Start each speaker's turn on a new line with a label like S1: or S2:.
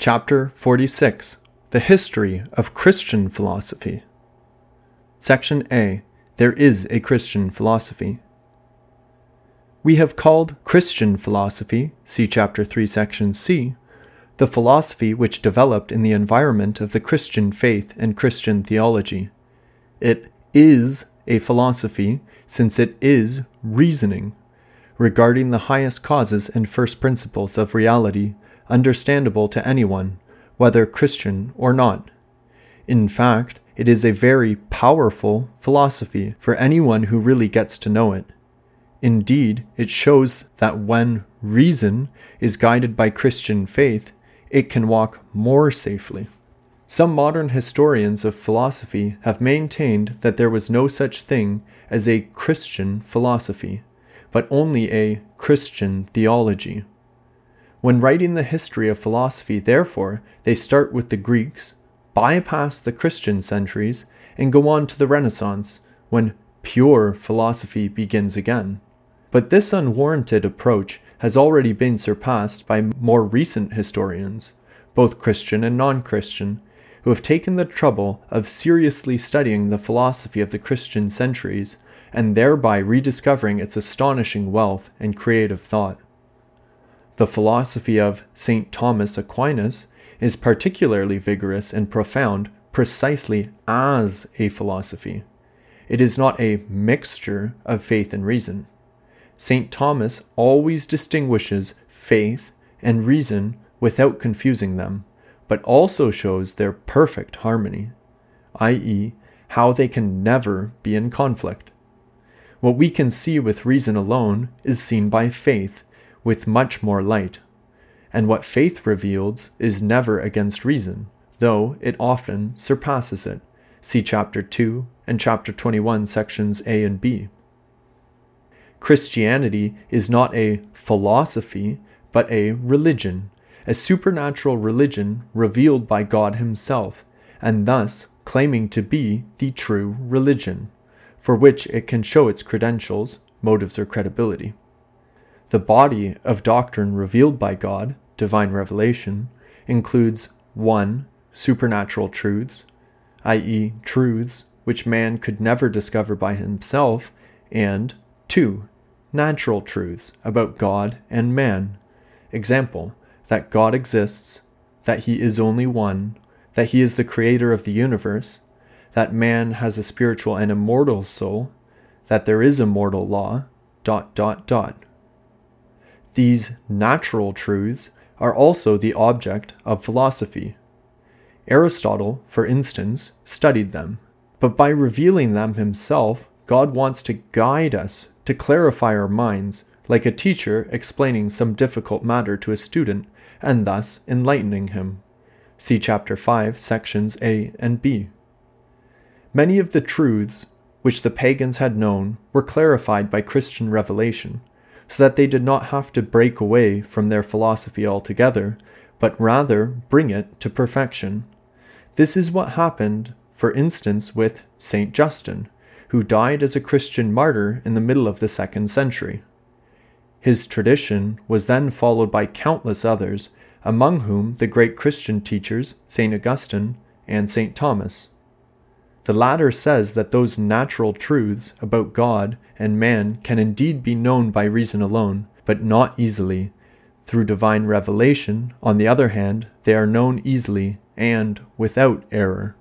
S1: Chapter 46 The History of Christian Philosophy. Section A There is a Christian Philosophy. We have called Christian philosophy, see Chapter 3, Section C, the philosophy which developed in the environment of the Christian faith and Christian theology. It is a philosophy since it is reasoning regarding the highest causes and first principles of reality understandable to anyone, whether Christian or not. In fact, it is a very powerful philosophy for anyone who really gets to know it. Indeed, it shows that when reason is guided by Christian faith, it can walk more safely. Some modern historians of philosophy have maintained that there was no such thing as a Christian philosophy, but only a Christian theology. When writing the history of philosophy, therefore, they start with the Greeks, bypass the Christian centuries, and go on to the Renaissance, when pure philosophy begins again. But this unwarranted approach has already been surpassed by more recent historians, both Christian and non Christian, who have taken the trouble of seriously studying the philosophy of the Christian centuries and thereby rediscovering its astonishing wealth and creative thought. The philosophy of St. Thomas Aquinas is particularly vigorous and profound precisely as a philosophy. It is not a mixture of faith and reason. St. Thomas always distinguishes faith and reason without confusing them, but also shows their perfect harmony, i.e., how they can never be in conflict. What we can see with reason alone is seen by faith with much more light. And what faith reveals is never against reason, though it often surpasses it. See chapter 2 and chapter 21, sections A and B. Christianity is not a philosophy, but a religion, a supernatural religion revealed by God Himself, and thus claiming to be the true religion, for which it can show its credentials, motives, or credibility. The body of doctrine revealed by God, divine revelation, includes 1. Supernatural truths, i.e., truths which man could never discover by himself, and 2. Natural truths about God and man. Example, that God exists, that he is only one, that he is the creator of the universe, that man has a spiritual and immortal soul, that there is a mortal law, dot dot dot. These natural truths are also the object of philosophy. Aristotle, for instance, studied them, but by revealing them himself, God wants to guide us, to clarify our minds, like a teacher explaining some difficult matter to a student and thus enlightening him. See chapter 5, sections A and B. Many of the truths which the pagans had known were clarified by Christian revelation, so that they did not have to break away from their philosophy altogether, but rather bring it to perfection. This is what happened, for instance, with St. Justin, who died as a Christian martyr in the middle of the second century. His tradition was then followed by countless others, among whom the great Christian teachers St. Augustine and St. Thomas. The latter says that those natural truths about God and man can indeed be known by reason alone, but not easily. Through divine revelation, on the other hand, they are known easily and without error.